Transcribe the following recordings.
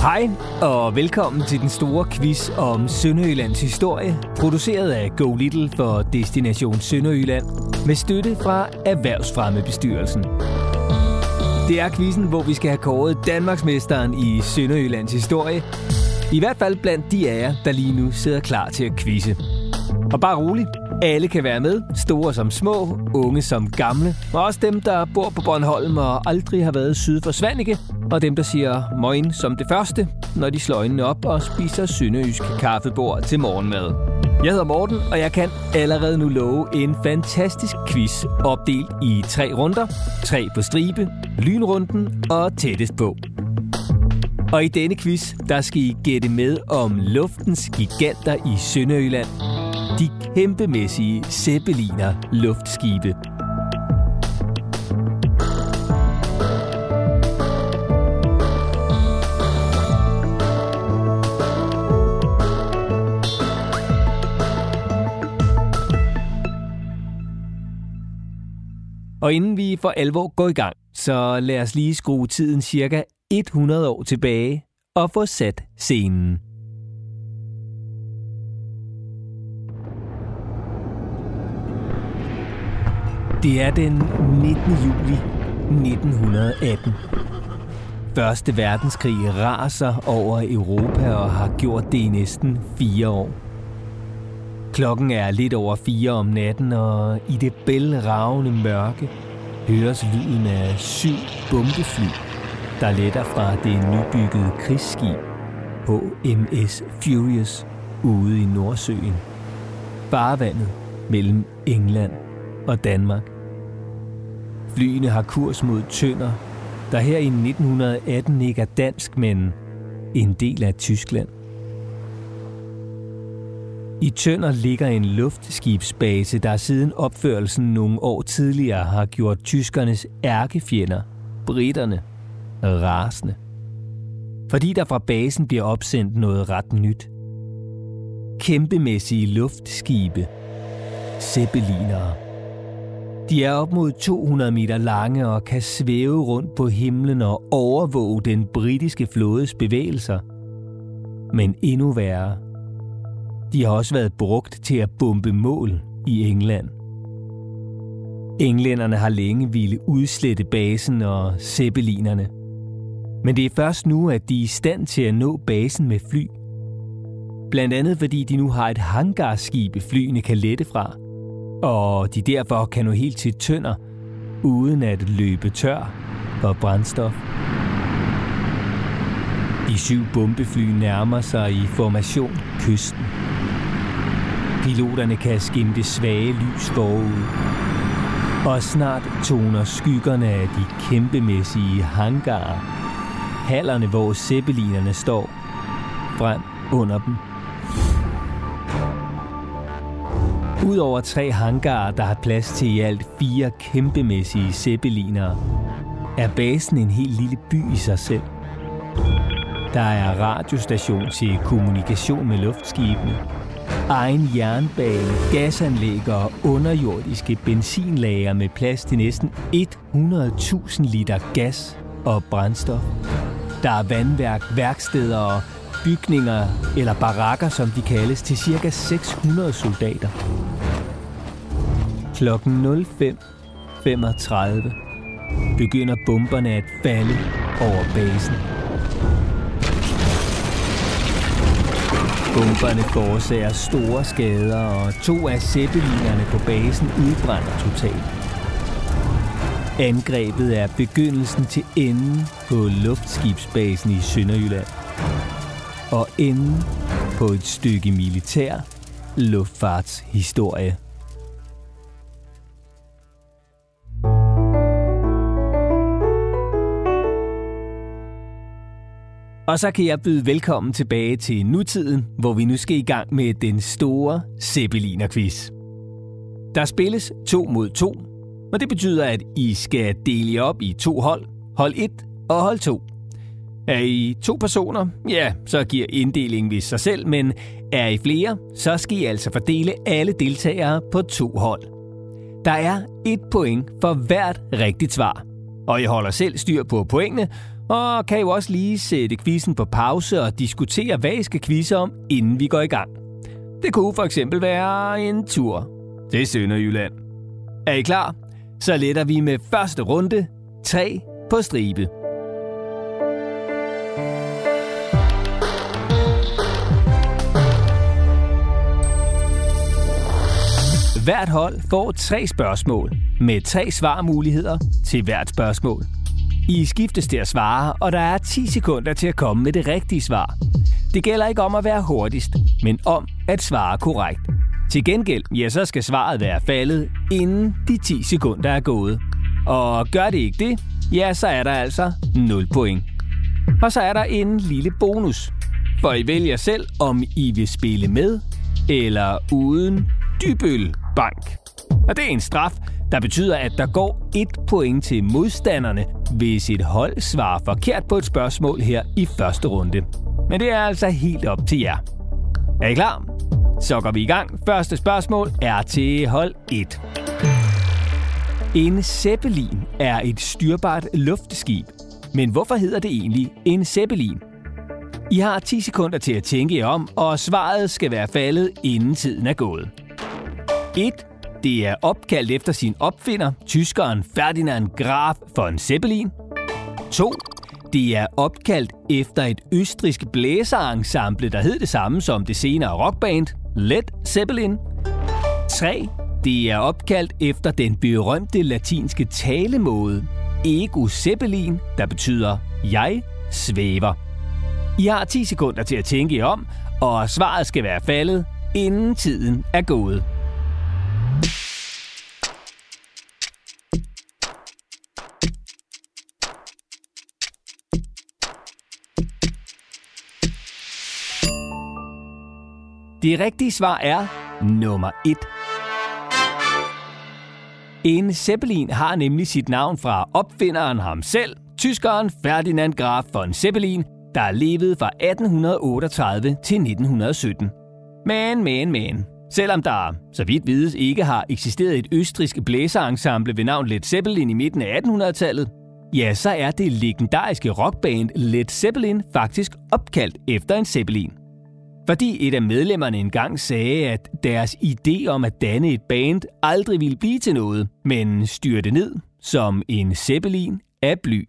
Hej og velkommen til den store quiz om Sønderjyllands historie, produceret af Go Little for Destination Sønderjylland med støtte fra Erhvervsfremmebestyrelsen. Det er quizzen, hvor vi skal have kåret Danmarksmesteren i Sønderjyllands historie. I hvert fald blandt de af jer, der lige nu sidder klar til at quizze. Og bare rolig, alle kan være med, store som små, unge som gamle, og også dem, der bor på Bornholm og aldrig har været syd for Svanike, og dem, der siger moin som det første, når de slår øjnene op og spiser sønderjysk kaffebord til morgenmad. Jeg hedder Morten, og jeg kan allerede nu love en fantastisk quiz opdelt i tre runder. Tre på stribe, lynrunden og tættest på. Og i denne quiz, der skal I gætte med om luftens giganter i Sønderjylland. De kæmpemæssige Zeppeliner luftskibe. Og inden vi for alvor går i gang, så lad os lige skrue tiden cirka 100 år tilbage og få sat scenen. Det er den 19. juli 1918. Første verdenskrig raser over Europa og har gjort det i næsten fire år. Klokken er lidt over fire om natten, og i det bælragende mørke høres lyden af syv bombefly, der letter fra det nybyggede krigsskib HMS Furious ude i Nordsøen. Farvandet mellem England og Danmark. Flyene har kurs mod Tønder, der her i 1918 ikke er dansk, men en del af Tyskland. I Tønder ligger en luftskibsbase, der siden opførelsen nogle år tidligere har gjort tyskernes ærkefjender, britterne, rasende. Fordi der fra basen bliver opsendt noget ret nyt. Kæmpemæssige luftskibe. Zeppelinere. De er op mod 200 meter lange og kan svæve rundt på himlen og overvåge den britiske flådes bevægelser. Men endnu værre – de har også været brugt til at bombe mål i England. Englænderne har længe ville udslette basen og zeppelinerne. Men det er først nu, at de er i stand til at nå basen med fly. Blandt andet fordi de nu har et hangarskib, flyene kan lette fra. Og de derfor kan nå helt til tønder, uden at løbe tør for brændstof. De syv bombefly nærmer sig i formation kysten. Piloterne kan skimte svage lys forud. Og snart toner skyggerne af de kæmpemæssige hangarer, hallerne, hvor zeppelinerne står, frem under dem. Udover tre hangarer, der har plads til i alt fire kæmpemæssige zeppeliner, er basen en helt lille by i sig selv. Der er radiostation til kommunikation med luftskibene, egen jernbane, gasanlæg og underjordiske benzinlager med plads til næsten 100.000 liter gas og brændstof. Der er vandværk, værksteder og bygninger, eller barakker som de kaldes, til ca. 600 soldater. Klokken 05.35 begynder bomberne at falde over basen. Bomberne forårsager store skader, og to af zeppelinerne på basen udbrænder totalt. Angrebet er begyndelsen til enden på luftskibsbasen i Sønderjylland. Og enden på et stykke militær luftfartshistorie. Og så kan jeg byde velkommen tilbage til nutiden, hvor vi nu skal i gang med den store Zeppeliner-quiz. Der spilles to mod to, og det betyder, at I skal dele jer op i to hold, hold 1 og hold 2. Er I to personer, ja, så giver inddelingen ved sig selv, men er I flere, så skal I altså fordele alle deltagere på to hold. Der er et point for hvert rigtigt svar, og I holder selv styr på pointene, Og kan jo også lige sætte quizzen på pause og diskutere, hvad I skal quizze om, inden vi går i gang. Det kunne for eksempel være en tur til Sønderjylland. Er I klar? Så letter vi med første runde. 3 på stribe. Hvert hold får tre spørgsmål med tre svarmuligheder til hvert spørgsmål. I skiftes til at svare, og der er 10 sekunder til at komme med det rigtige svar. Det gælder ikke om at være hurtigst, men om at svare korrekt. Til gengæld, ja, så skal svaret være faldet, inden de 10 sekunder er gået. Og gør det ikke det, ja, så er der altså 0 point. Og så er der en lille bonus. For I vælger selv, om I vil spille med eller uden Dybøl Bank. Og det er en straf, der betyder, at der går et point til modstanderne, hvis et hold svarer forkert på et spørgsmål her i første runde. Men det er altså helt op til jer. Er I klar? Så går vi i gang. Første spørgsmål er til hold 1. En zeppelin er et styrbart luftskib. Men hvorfor hedder det egentlig en zeppelin? I har 10 sekunder til at tænke jer om, og svaret skal være faldet, inden tiden er gået. 1. Det er opkaldt efter sin opfinder, tyskeren Ferdinand Graf von Zeppelin. 2. Det er opkaldt efter et østrisk blæserensemble, der hed det samme som det senere rockband Led Zeppelin. 3. Det er opkaldt efter den berømte latinske talemåde Ego Zeppelin, der betyder jeg svæver. I har 10 sekunder til at tænke jer om, og svaret skal være faldet, inden tiden er gået. Det rigtige svar er nummer 1. En Zeppelin har nemlig sit navn fra opfinderen ham selv, tyskeren Ferdinand Graf von Zeppelin, der levede fra 1838 til 1917. Men, men, men. Selvom der, så vidt vides, ikke har eksisteret et østrisk blæserensemble ved navn Led Zeppelin i midten af 1800-tallet, ja, så er det legendariske rockband Led Zeppelin faktisk opkaldt efter en Zeppelin. Fordi et af medlemmerne engang sagde, at deres idé om at danne et band aldrig ville blive til noget, men styrte ned som en zeppelin af bly.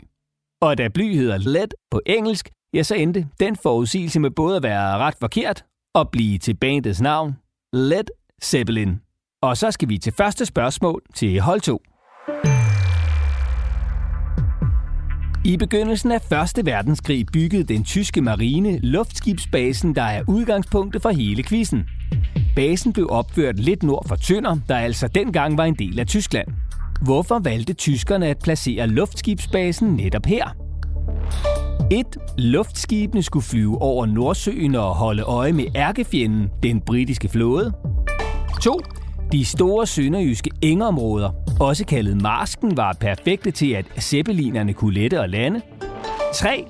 Og da bly hedder lead på engelsk, ja, så endte den forudsigelse med både at være ret forkert og blive til bandets navn, Led Zeppelin. Og så skal vi til første spørgsmål til hold 2. I begyndelsen af 1. verdenskrig byggede den tyske marine luftskibsbasen, der er udgangspunktet for hele quizzen. Basen blev opført lidt nord for Tønder, der altså dengang var en del af Tyskland. Hvorfor valgte tyskerne at placere luftskibsbasen netop her? 1. Luftskibene skulle flyve over Nordsøen og holde øje med ærkefjenden, den britiske flåde. 2. De store sønderjyske engområder, også kaldet marsken, var perfekte til, at zeppelinerne kunne lette og lande. 3.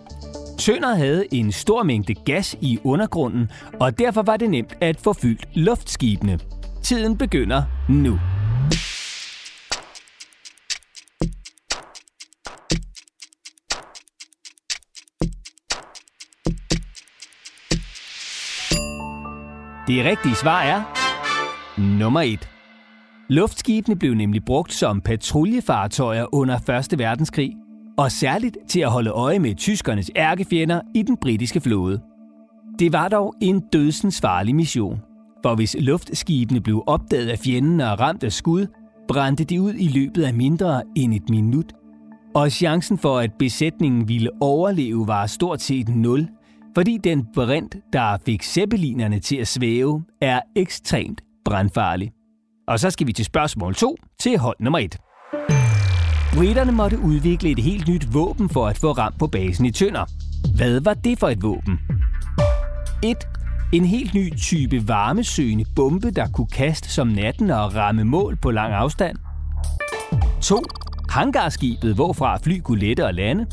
Sønder havde en stor mængde gas i undergrunden, og derfor var det nemt at få fyldt luftskibene. Tiden begynder nu. Det rigtige svar er nummer 1. Luftskibene blev nemlig brugt som patruljefartøjer under 1. verdenskrig, og særligt til at holde øje med tyskernes ærkefjender i den britiske flåde. Det var dog en dødsens farlig mission, for hvis luftskibene blev opdaget af fjenden og ramt af skud, brændte de ud i løbet af mindre end et minut. Og chancen for, at besætningen ville overleve, var stort set nul, fordi den brint, der fik zeppelinerne til at svæve, er ekstremt brandfarlig. Og så skal vi til spørgsmål 2 til hold nummer 1. Briterne måtte udvikle et helt nyt våben for at få ramt på basen i Tønder. Hvad var det for et våben? 1. En helt ny type varmesøgende bombe, der kunne kaste som natten og ramme mål på lang afstand. 2. Hangarskibet, hvorfra fly kunne lette og lande.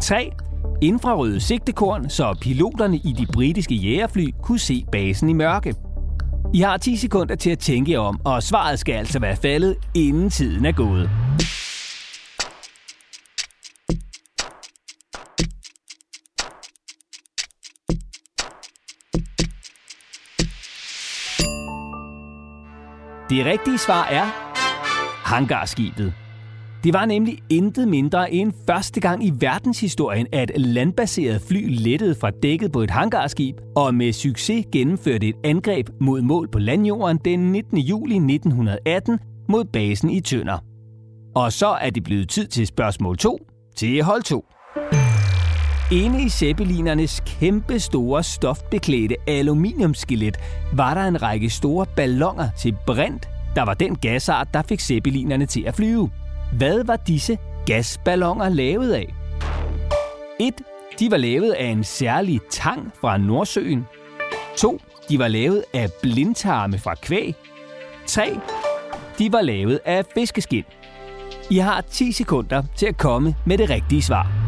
3. Infrarøde sigtekorn, så piloterne i de britiske jægerfly kunne se basen i mørke. I har 10 sekunder til at tænke jer om, og svaret skal altså være faldet, inden tiden er gået. Det rigtige svar er hangarskibet. Det var nemlig intet mindre end første gang i verdenshistorien, at landbaseret fly lettede fra dækket på et hangarskib og med succes gennemførte et angreb mod mål på landjorden den 19. juli 1918 mod basen i Tønder. Og så er det blevet tid til spørgsmål 2 til hold 2. Inde i zeppelinernes kæmpe store stofbeklædte aluminiumskelet var der en række store ballonger til brint, der var den gasart, der fik zeppelinerne til at flyve. Hvad var disse gasballoner lavet af? 1. De var lavet af en særlig tang fra Nordsøen. 2. De var lavet af blindtarme fra kvæg. 3. De var lavet af fiskeskind. I har 10 sekunder til at komme med det rigtige svar.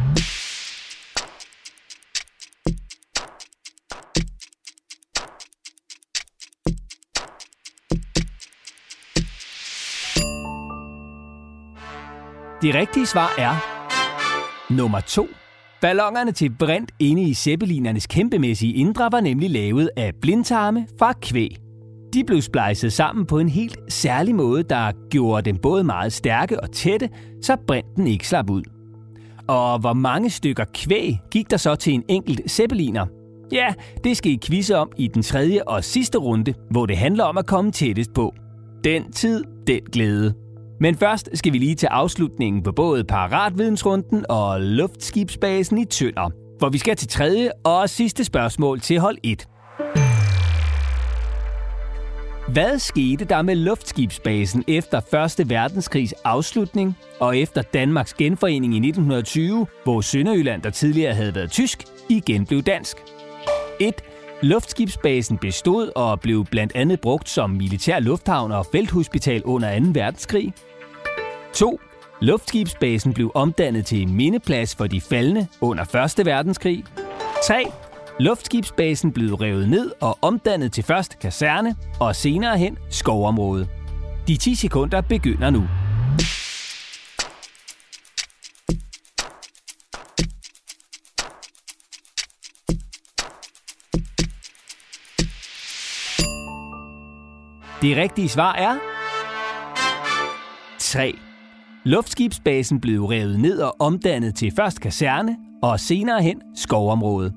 Det rigtige svar er nummer 2. Ballongerne til brint inde i zeppelinernes kæmpemæssige indre var nemlig lavet af blindtarme fra kvæg. De blev splejset sammen på en helt særlig måde, der gjorde dem både meget stærke og tætte, så brinten ikke slap ud. Og hvor mange stykker kvæg gik der så til en enkelt zeppeliner? Ja, det skal I quizze om i den tredje og sidste runde, hvor det handler om at komme tættest på. Den tid, den glæde. Men først skal vi lige til afslutningen på både Paratvidensrunden og Luftskibsbasen i Tønder. hvor vi skal til tredje og sidste spørgsmål til hold 1. Hvad skete der med luftskibsbasen efter 1. verdenskrigs afslutning og efter Danmarks genforening i 1920, hvor Sønderjylland, der tidligere havde været tysk, igen blev dansk? 1. Luftskibsbasen bestod og blev blandt andet brugt som militær lufthavn og felthospital under 2. verdenskrig. 2. Luftskibsbasen blev omdannet til mindeplads for de faldne under 1. verdenskrig. 3. Luftskibsbasen blev revet ned og omdannet til først kaserne og senere hen skovområde. De 10 sekunder begynder nu. Det rigtige svar er 3. Luftskibsbasen blev revet ned og omdannet til først kaserne og senere hen skovområde.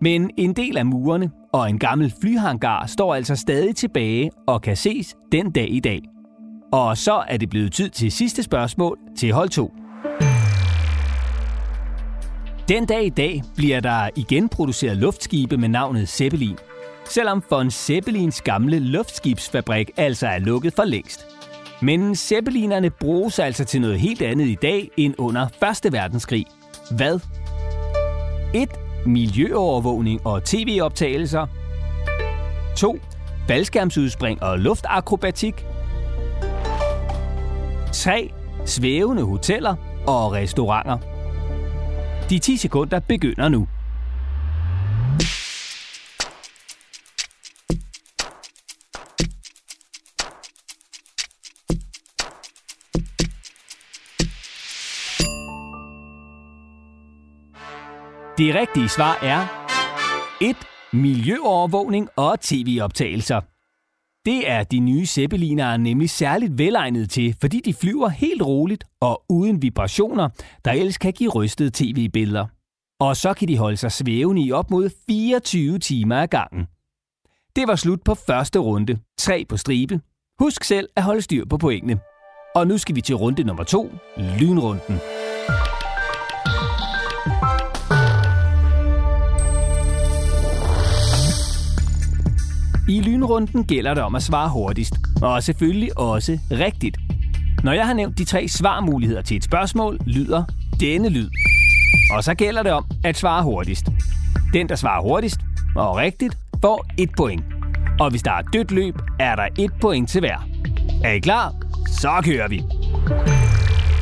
Men en del af murene og en gammel flyhangar står altså stadig tilbage og kan ses den dag i dag. Og så er det blevet tid til sidste spørgsmål til hold 2. Den dag i dag bliver der igen produceret luftskibe med navnet Zeppelin. Selvom von Zeppelins gamle luftskibsfabrik altså er lukket for længst. Men zeppelinerne bruges altså til noget helt andet i dag end under 1. verdenskrig. Hvad? 1. Miljøovervågning og tv-optagelser. 2. Faldskærmsudspring og luftakrobatik. 3. Svævende hoteller og restauranter. De 10 sekunder begynder nu. Det rigtige svar er 1. Miljøovervågning og tv-optagelser. Det er de nye Zeppelinere nemlig særligt velegnet til, fordi de flyver helt roligt og uden vibrationer, der ellers kan give rystede tv-billeder. Og så kan de holde sig svævende i op mod 24 timer ad gangen. Det var slut på første runde. Tre på stribe. Husk selv at holde styr på pointene. Og nu skal vi til runde nummer to, lynrunden. I lynrunden gælder det om at svare hurtigst, og selvfølgelig også rigtigt. Når jeg har nævnt de tre svarmuligheder til et spørgsmål, lyder denne lyd. Og så gælder det om at svare hurtigst. Den, der svarer hurtigst og rigtigt, får et point. Og hvis der er dødt løb, er der et point til hver. Er I klar? Så kører vi.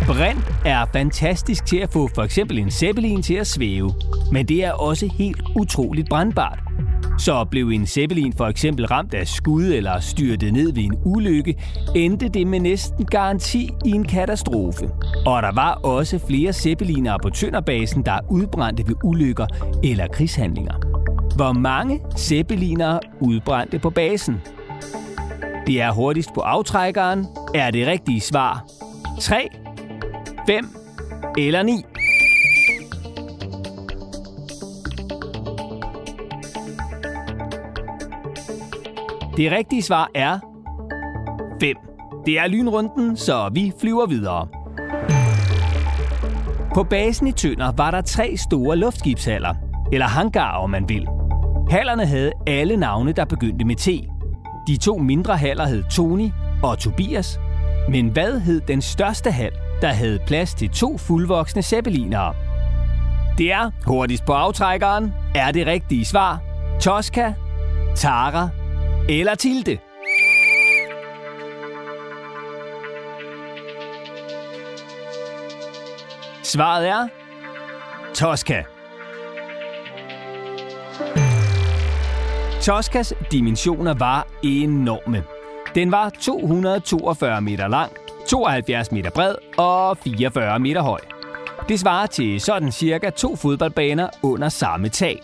Brint er fantastisk til at få for eksempel en zeppelin til at svæve, men det er også helt utroligt brandbart. Så blev en Zeppelin for eksempel ramt af skud eller styrtet ned ved en ulykke, endte det med næsten garanti i en katastrofe. Og der var også flere Zeppeliner på Tønderbasen, der udbrændte ved ulykker eller krigshandlinger. Hvor mange Zeppeliner udbrændte på basen? Det er hurtigst på aftrækkeren. Er det rigtige svar 3, 5 eller 9? Det rigtige svar er 5. Det er lynrunden, så vi flyver videre. På basen i Tønder var der tre store luftskibshaller, eller hangarer om man vil. Hallerne havde alle navne, der begyndte med T. De to mindre haller hed Tony og Tobias. Men hvad hed den største hal, der havde plads til to fuldvoksne zeppelinere? Det er hurtigst på aftrækkeren. Er det rigtige svar? Tosca, Tara eller Tilde? Svaret er Tosca. Toscas dimensioner var enorme. Den var 242 meter lang, 72 meter bred og 44 meter høj. Det svarer til sådan cirka to fodboldbaner under samme tag.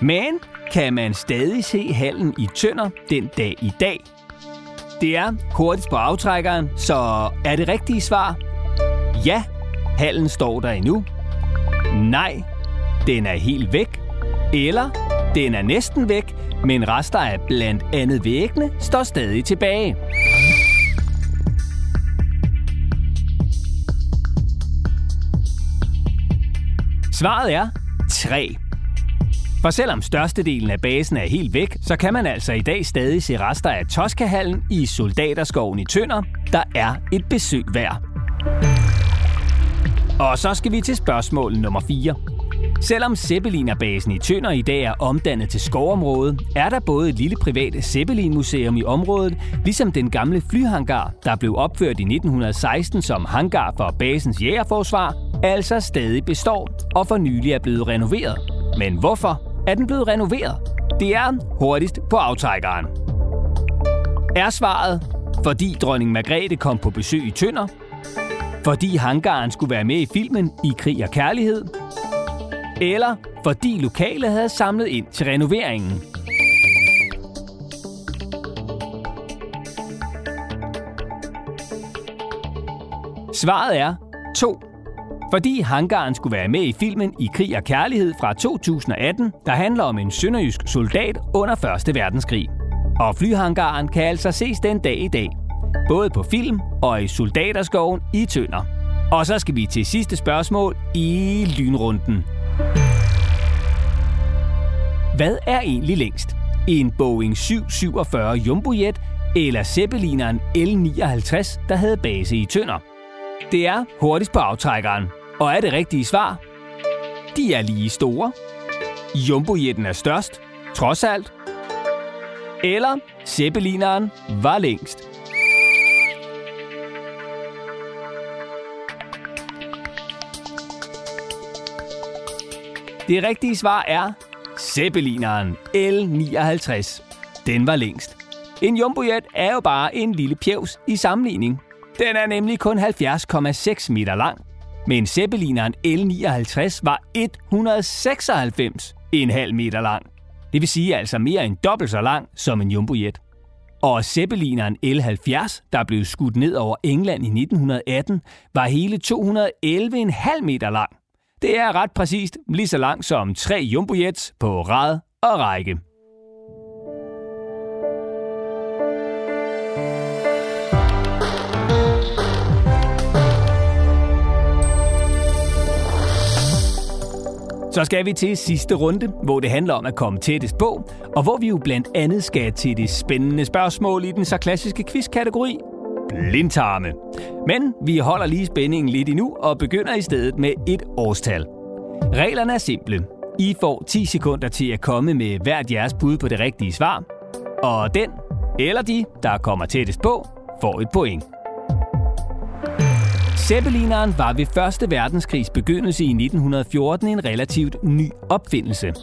Men kan man stadig se hallen i Tønder den dag i dag? Det er hurtigt på aftrækkeren, så er det rigtige svar? Ja, hallen står der endnu. Nej, den er helt væk. Eller den er næsten væk, men rester af blandt andet væggene står stadig tilbage. Svaret er 3. For selvom størstedelen af basen er helt væk, så kan man altså i dag stadig se rester af Toskahallen i Soldaterskoven i Tønder, der er et besøg værd. Og så skal vi til spørgsmål nummer 4. Selvom Zeppelinerbasen i Tønder i dag er omdannet til skovområde, er der både et lille privat Zeppelin-museum i området, ligesom den gamle flyhangar, der blev opført i 1916 som hangar for basens jægerforsvar, altså stadig består og for nylig er blevet renoveret. Men hvorfor er den blevet renoveret? Det er hurtigst på aftrækkeren. Er svaret, fordi dronning Margrethe kom på besøg i Tønder? Fordi hangaren skulle være med i filmen I krig og kærlighed? eller fordi lokale havde samlet ind til renoveringen. Svaret er 2. Fordi hangaren skulle være med i filmen I krig og kærlighed fra 2018, der handler om en sønderjysk soldat under 1. verdenskrig. Og flyhangaren kan altså ses den dag i dag. Både på film og i Soldaterskoven i Tønder. Og så skal vi til sidste spørgsmål i lynrunden. Hvad er egentlig længst? En Boeing 747 Jumbojet eller Zeppelineren L-59, der havde base i Tønder? Det er hurtigst på aftrækkeren. Og er det rigtige svar? De er lige store. Jumbojetten er størst, trods alt. Eller Zeppelineren var længst. Det rigtige svar er Zeppelineren L59. Den var længst. En jumbojet er jo bare en lille pjevs i sammenligning. Den er nemlig kun 70,6 meter lang. Men Zeppelineren L59 var 196,5 meter lang. Det vil sige altså mere end dobbelt så lang som en jumbojet. Og Zeppelineren L70, der blev skudt ned over England i 1918, var hele 211,5 meter lang. Det er ret præcist lige så langt som tre jumbojets på rad og række. Så skal vi til sidste runde, hvor det handler om at komme tættest på, og hvor vi jo blandt andet skal til det spændende spørgsmål i den så klassiske quiz-kategori, blindtarme. Men vi holder lige spændingen lidt endnu og begynder i stedet med et årstal. Reglerne er simple. I får 10 sekunder til at komme med hvert jeres bud på det rigtige svar. Og den eller de, der kommer tættest på, får et point. Zeppelineren var ved Første verdenskrigs begyndelse i 1914 en relativt ny opfindelse.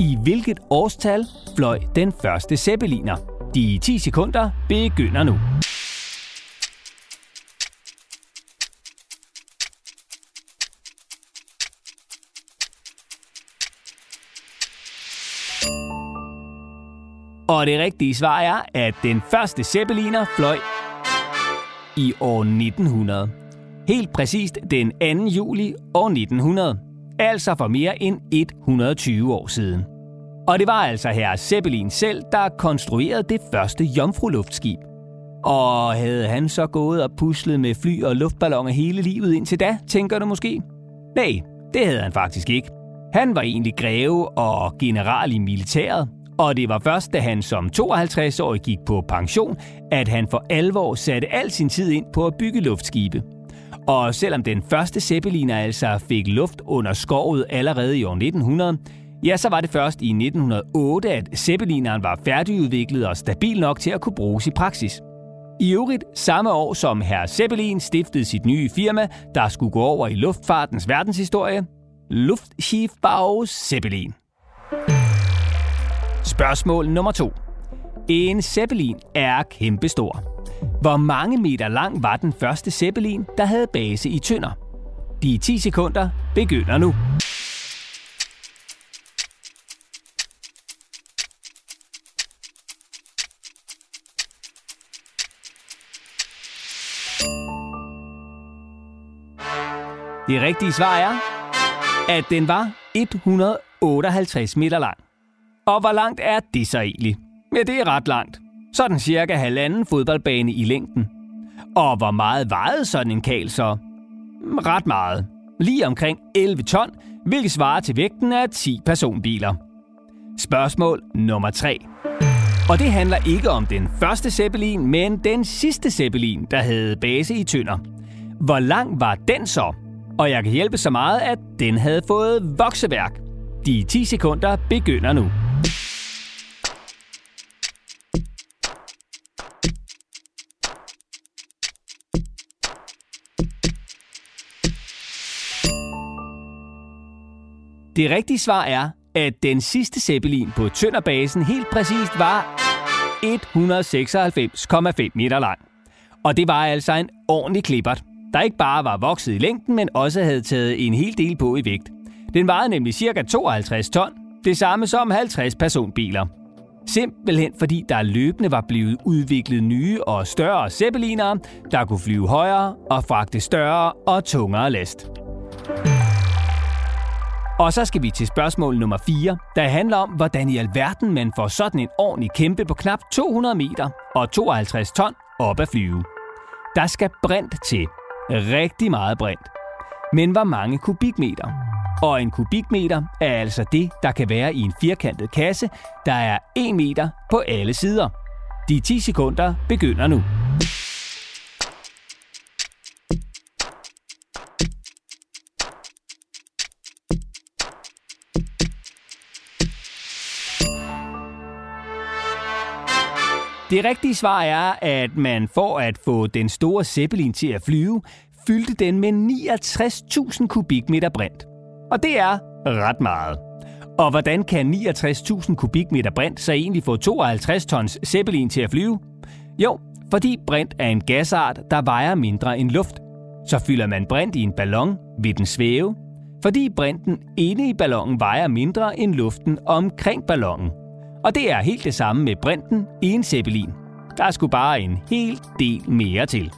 I hvilket årstal fløj den første Zeppeliner? De 10 sekunder begynder nu. Og det rigtige svar er, at den første Zeppeliner fløj i år 1900. Helt præcist den 2. juli år 1900. Altså for mere end 120 år siden. Og det var altså her Zeppelin selv, der konstruerede det første jomfruluftskib. Og havde han så gået og puslet med fly og luftballoner hele livet indtil da, tænker du måske? Nej, det havde han faktisk ikke. Han var egentlig greve og general i militæret, og det var først, da han som 52-årig gik på pension, at han for alvor satte al sin tid ind på at bygge luftskibe. Og selvom den første Zeppeliner altså fik luft under skovet allerede i år 1900, ja, så var det først i 1908, at Zeppelineren var færdigudviklet og stabil nok til at kunne bruges i praksis. I øvrigt samme år som herr Zeppelin stiftede sit nye firma, der skulle gå over i luftfartens verdenshistorie, Luftschiffbau Zeppelin. Spørgsmål nummer to. En Zeppelin er kæmpestor. Hvor mange meter lang var den første Zeppelin, der havde base i Tønder? De 10 sekunder begynder nu. Det rigtige svar er, at den var 158 meter lang. Og hvor langt er det så egentlig? Ja, det er ret langt. Sådan cirka halvanden fodboldbane i længden. Og hvor meget vejede sådan en kal så? Mm, ret meget. Lige omkring 11 ton, hvilket svarer til vægten af 10 personbiler. Spørgsmål nummer 3. Og det handler ikke om den første Zeppelin, men den sidste Zeppelin, der havde base i Tønder. Hvor lang var den så? Og jeg kan hjælpe så meget, at den havde fået vokseværk. De 10 sekunder begynder nu. Det rigtige svar er, at den sidste Zeppelin på Tønderbasen helt præcist var 196,5 meter lang. Og det var altså en ordentlig klippert, der ikke bare var vokset i længden, men også havde taget en hel del på i vægt. Den vejede nemlig ca. 52 ton, det samme som 50 personbiler. Simpelthen fordi der løbende var blevet udviklet nye og større zeppeliner, der kunne flyve højere og fragte større og tungere last. Og så skal vi til spørgsmål nummer 4, der handler om, hvordan i alverden man får sådan en ordentlig kæmpe på knap 200 meter og 52 ton op at flyve. Der skal brint til. Rigtig meget brint. Men hvor mange kubikmeter? Og en kubikmeter er altså det, der kan være i en firkantet kasse, der er 1 meter på alle sider. De 10 sekunder begynder nu. Det rigtige svar er, at man for at få den store Zeppelin til at flyve, fyldte den med 69.000 kubikmeter brint. Og det er ret meget. Og hvordan kan 69.000 kubikmeter brint så egentlig få 52 tons Zeppelin til at flyve? Jo, fordi brint er en gasart, der vejer mindre end luft. Så fylder man brint i en ballon, vil den svæve, fordi brinten inde i ballonen vejer mindre end luften omkring ballonen. Og det er helt det samme med brinten i en Zeppelin. Der skulle bare en hel del mere til.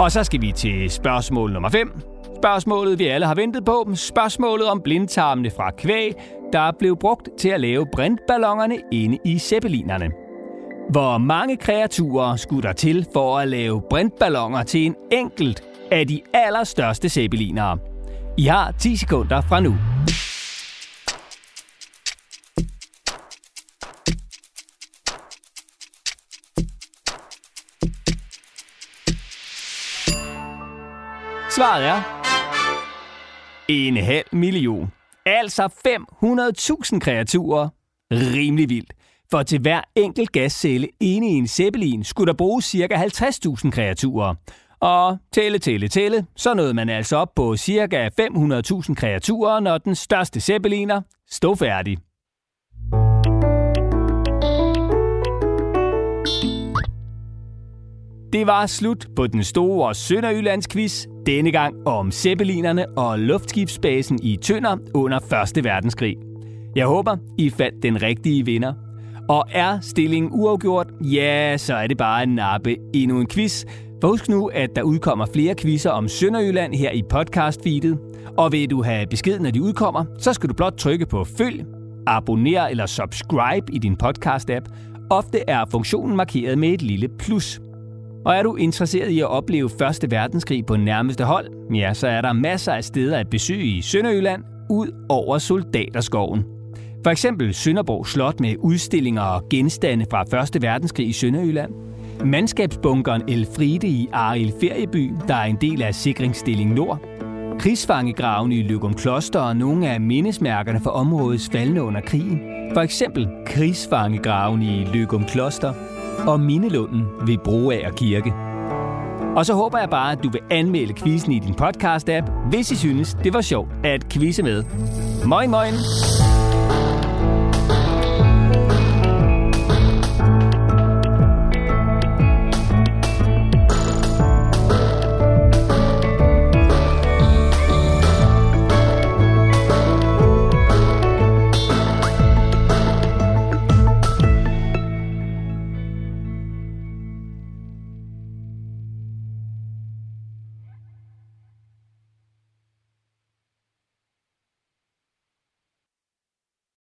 Og så skal vi til spørgsmål nummer 5. Spørgsmålet, vi alle har ventet på. Spørgsmålet om blindtarmene fra kvæg, der blev brugt til at lave brintballonerne inde i zeppelinerne. Hvor mange kreaturer skulle der til for at lave brintballoner til en enkelt af de allerstørste zeppelinere? I har 10 sekunder fra nu. Svaret er en halv million. Altså 500.000 kreaturer. Rimelig vildt. For til hver enkelt gascelle inde i en zeppelin skulle der bruges ca. 50.000 kreaturer. Og tælle, tælle, tælle, så nåede man altså op på ca. 500.000 kreaturer, når den største zeppeliner stod færdig. Det var slut på den store Sønderjyllands quiz, denne gang om zeppelinerne og luftskibsbasen i Tønder under 1. verdenskrig. Jeg håber, I fandt den rigtige vinder. Og er stillingen uafgjort, ja, så er det bare en nappe endnu en quiz. For husk nu, at der udkommer flere quizzer om Sønderjylland her i podcast-feedet. Og vil du have besked, når de udkommer, så skal du blot trykke på følg, abonner eller subscribe i din podcast-app. Ofte er funktionen markeret med et lille plus. Og er du interesseret i at opleve Første Verdenskrig på nærmeste hold, ja, så er der masser af steder at besøge i Sønderjylland, ud over Soldaterskoven. For eksempel Sønderborg Slot med udstillinger og genstande fra Første verdenskrig i Sønderjylland. Mandskabsbunkeren Elfride i Arild Ferieby, der er en del af Sikringsstilling Nord. Krigsfangegraven i Løgum Kloster og nogle af mindesmærkerne for områdets faldende under krigen. For eksempel krigsfangegraven i Løgum Kloster og Mindelunden ved Broager Kirke. Og så håber jeg bare, at du vil anmelde quizzen i din podcast-app, hvis I synes, det var sjovt at quizze med. Moin moin!